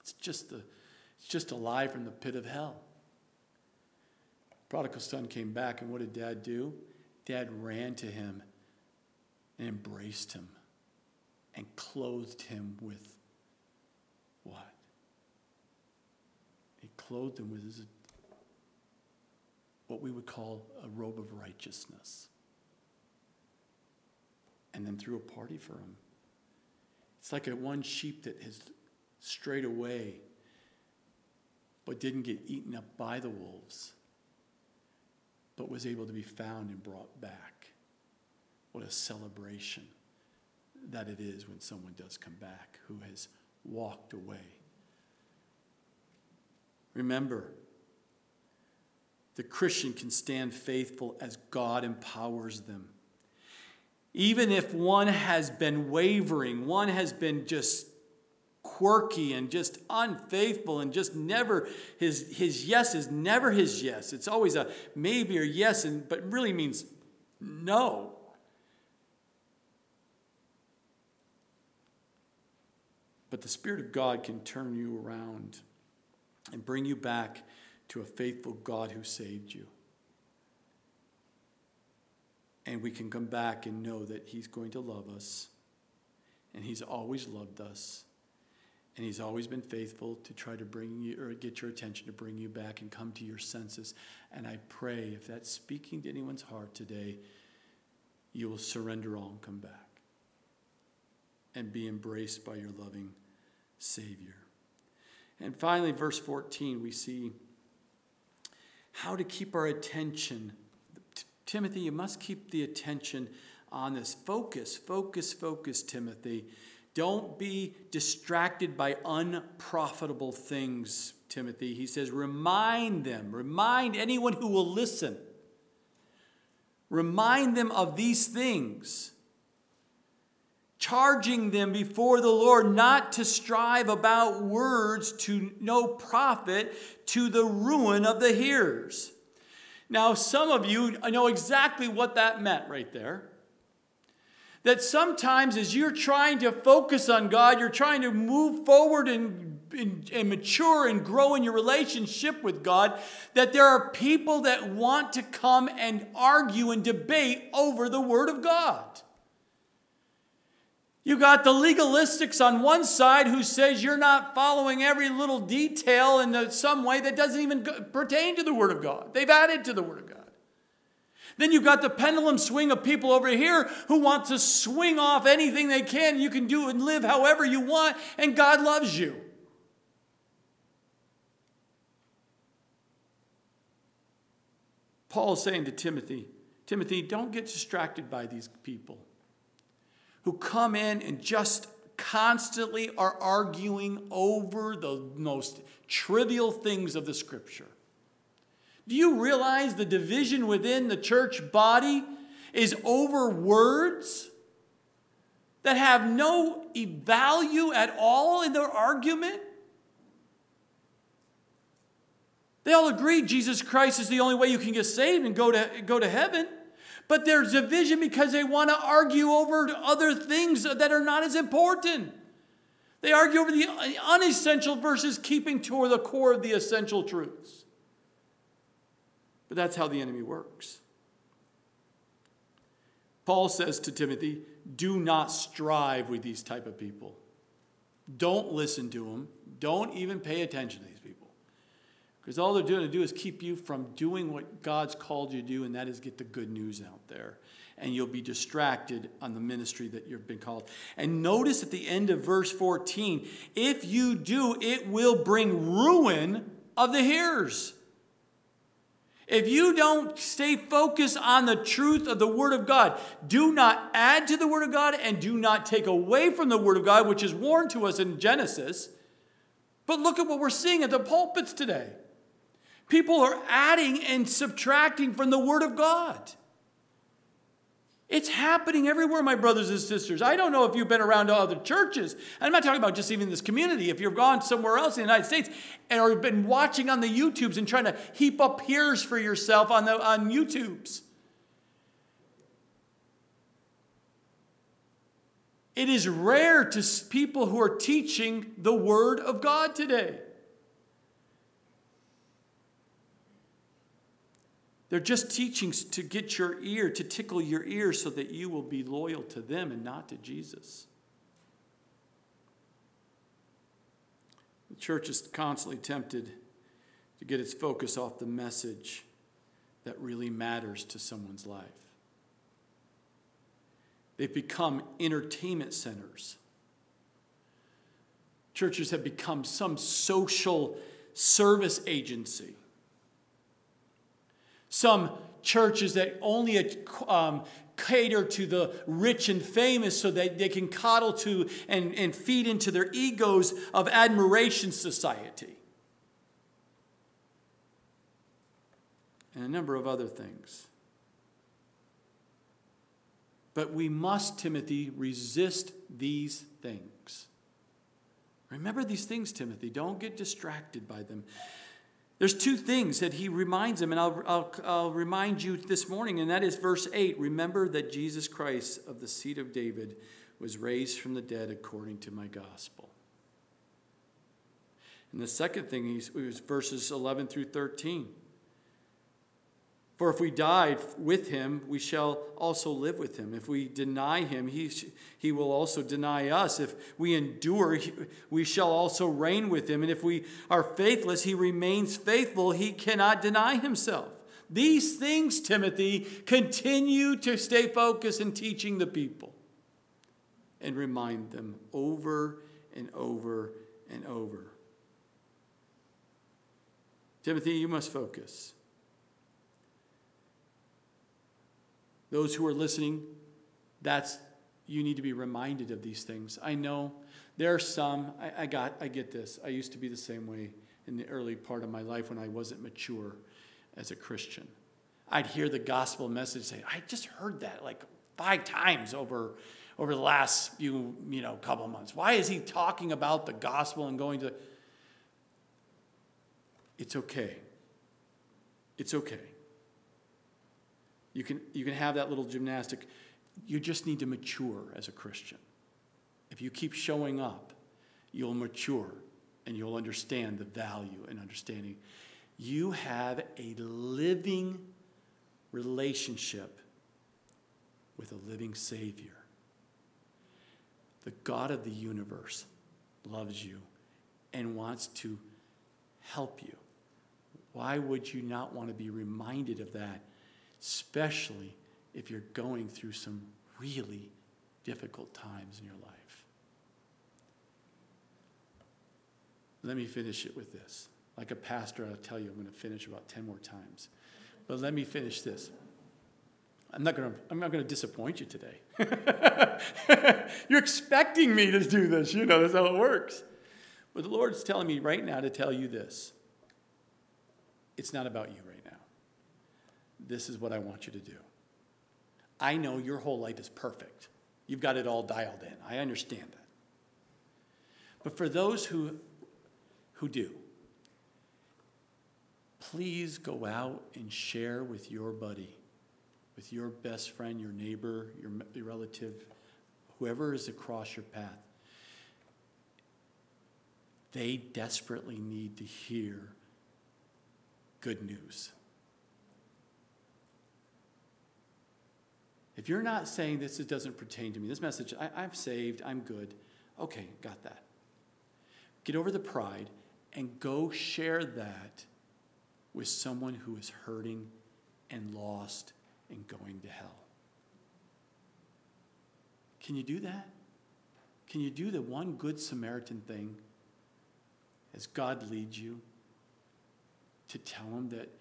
It's just, the, it's just a lie from the pit of hell. Prodigal son came back, and what did dad do? Dad ran to him and embraced him and clothed him with what? He clothed him with what we would call a robe of righteousness. And then threw a party for him. It's like a one sheep that has strayed away but didn't get eaten up by the wolves, but was able to be found and brought back. What a celebration that it is when someone does come back who has walked away. Remember, the Christian can stand faithful as God empowers them. Even if one has been wavering, one has been just quirky and just unfaithful and just never his his yes is never his yes. It's always a maybe or yes and but really means no. But the Spirit of God can turn you around and bring you back to a faithful God who saved you. And we can come back and know that He's going to love us, and He's always loved us, and He's always been faithful to try to bring you or get your attention to bring you back and come to your senses. And I pray if that's speaking to anyone's heart today, you will surrender all and come back and be embraced by your loving Savior. And finally, verse 14, we see how to keep our attention. Timothy, you must keep the attention on this. Focus, focus, focus, Timothy. Don't be distracted by unprofitable things, Timothy. He says, remind them, remind anyone who will listen. Remind them of these things charging them before the Lord not to strive about words to no profit to the ruin of the hearers. Now, some of you know exactly what that meant right there. that sometimes as you're trying to focus on God, you're trying to move forward and, and, and, mature and grow in your relationship with God, that there are people that want to come and argue and debate over the Word of God. You got the legalistics on one side who says you're not following every little detail in some way that doesn't even pertain to the Word of God. They've added to the Word of God. Then you've got the pendulum swing of people over here who want to swing off anything they can. You can do and live however you want, and God loves you. Paul is saying to Timothy, Timothy, don't get distracted by these people who come in and just constantly are arguing over the most trivial things of the scripture. Do you realize the division within the church body is over words that have no value at all in their argument? They all agree Jesus Christ is the only way you can get saved and go to, go to heaven. But there's division because they want to argue over other things that are not as important. They argue over the unessential versus keeping to the core of the essential truths. But that's how the enemy works. Paul says to Timothy, do not strive with these type of people. Don't listen to them. Don't even pay attention to people. Because all they're doing to do is keep you from doing what God's called you to do, and that is get the good news out there. And you'll be distracted on the ministry that you've been called. And notice at the end of verse 14 if you do, it will bring ruin of the hearers. If you don't stay focused on the truth of the Word of God, do not add to the Word of God and do not take away from the Word of God, which is warned to us in Genesis. But look at what we're seeing at the pulpits today. People are adding and subtracting from the Word of God. It's happening everywhere, my brothers and sisters. I don't know if you've been around other churches. I'm not talking about just even this community. If you've gone somewhere else in the United States and or been watching on the YouTubes and trying to heap up peers for yourself on the on YouTubes. It is rare to people who are teaching the Word of God today. They're just teachings to get your ear, to tickle your ear so that you will be loyal to them and not to Jesus. The church is constantly tempted to get its focus off the message that really matters to someone's life. They've become entertainment centers. Churches have become some social service agency some churches that only um, cater to the rich and famous so that they can coddle to and, and feed into their egos of admiration society. And a number of other things. But we must, Timothy, resist these things. Remember these things, Timothy. Don't get distracted by them. There's two things that he reminds them, and I'll, I'll, I'll, remind you this morning, and that is verse 8. Remember that Jesus Christ of the seed of David was raised from the dead according to my gospel. And the second thing is verses 11 through 13. For if we died with him, we shall also live with him. If we deny him, he, he will also deny us. If we endure, we shall also reign with him. And if we are faithless, he remains faithful. He cannot deny himself. These things, Timothy, continue to stay focused in teaching the people and remind them over and over and over. Timothy, you must focus. Those who are listening, that's you need to be reminded of these things. I know there are some, I, I, got I get this. I used to be the same way in the early part of my life when I wasn't mature as a Christian. I'd hear the gospel message say, I just heard that like five times over over the last few, you know, couple months. Why is he talking about the gospel and going to It's okay. It's okay. You can, you can have that little gymnastic. you just need to mature as a Christian. If you keep showing up, you'll mature and you'll understand the value and understanding. You have a living relationship with a living Savior. The God of the universe loves you and wants to help you. Why would you not want to be reminded of that, especially if you're going through some really difficult times in your life? Let me finish it with this. Like a pastor, I'll tell you, I'm going to finish about 10 more times. But let me finish this. I'm not going to, I'm not going to disappoint you today. You're expecting me to do this. You know, that's how it works. But the Lord's telling me right now to tell you this. It's not about you right. This is what I want you to do. I know your whole life is perfect. You've got it all dialed in. I understand that. But for those who who do. Please go out and share with your buddy, with your best friend, your neighbor, your, your relative, whoever is across your path. They desperately need to hear good news. If you're not saying this doesn't pertain to me, this message, I, I'm saved, I'm good, okay, got that. Get over the pride and go share that with someone who is hurting and lost and going to hell. Can you do that? Can you do the one good Samaritan thing as God leads you to tell them that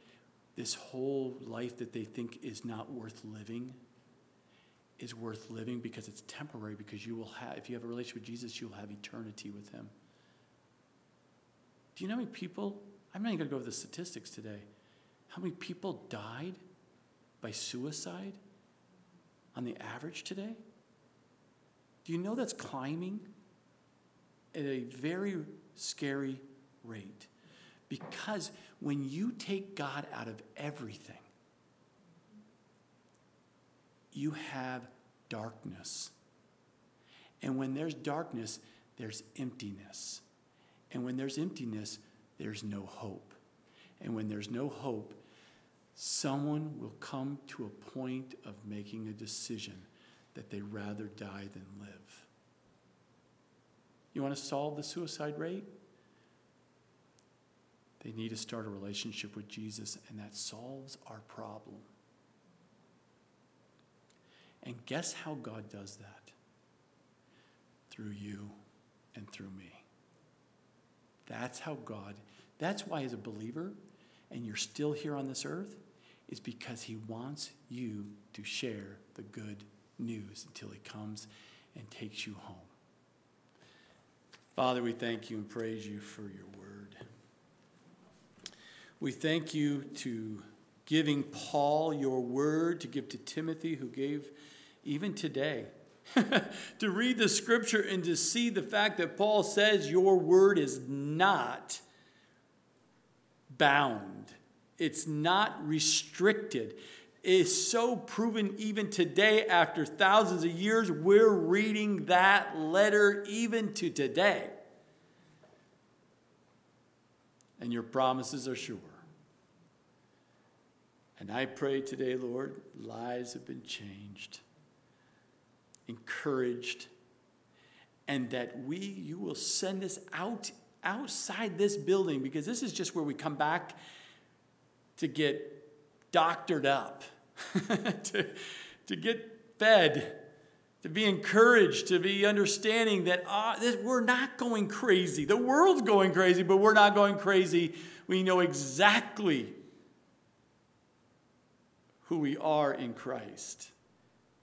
this whole life that they think is not worth living is worth living because it's temporary because you will have if you have a relationship with Jesus you'll have eternity with him. Do you know how many people? I'm not even going to go over the statistics today. How many people died by suicide on the average today? Do you know that's climbing at a very scary rate? Because when you take God out of everything, you have darkness. And when there's darkness, there's emptiness. And when there's emptiness, there's no hope. And when there's no hope, someone will come to a point of making a decision that they rather die than live. You want to solve the suicide rate? They need to start a relationship with Jesus, and that solves our problem. And guess how God does that? Through you and through me. That's how God, that's why, as a believer, and you're still here on this earth, is because He wants you to share the good news until He comes and takes you home. Father, we thank you and praise you for your word. We thank you to giving Paul your word to give to Timothy, who gave even today to read the scripture and to see the fact that Paul says your word is not bound, it's not restricted. It's so proven even today, after thousands of years, we're reading that letter even to today. And your promises are sure. And I pray today, Lord, lives have been changed encouraged, and that we, you will send us out outside this building because this is just where we come back to get doctored up, to, to get fed, to be encouraged, to be understanding that uh, this, we're not going crazy. The world's going crazy, but we're not going crazy. We know exactly who we are in Christ.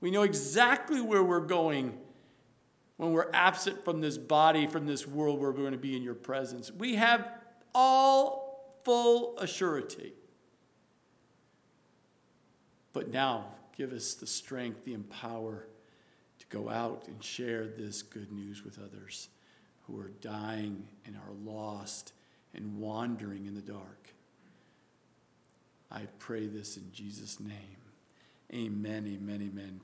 We know exactly where we're going when we're absent from this body, from this world where we're going to be in your presence. We have all full assurity. But now, give us the strength, the empower to go out and share this good news with others who are dying and are lost and wandering in the dark. I pray this in Jesus' name. Amen, amen, amen.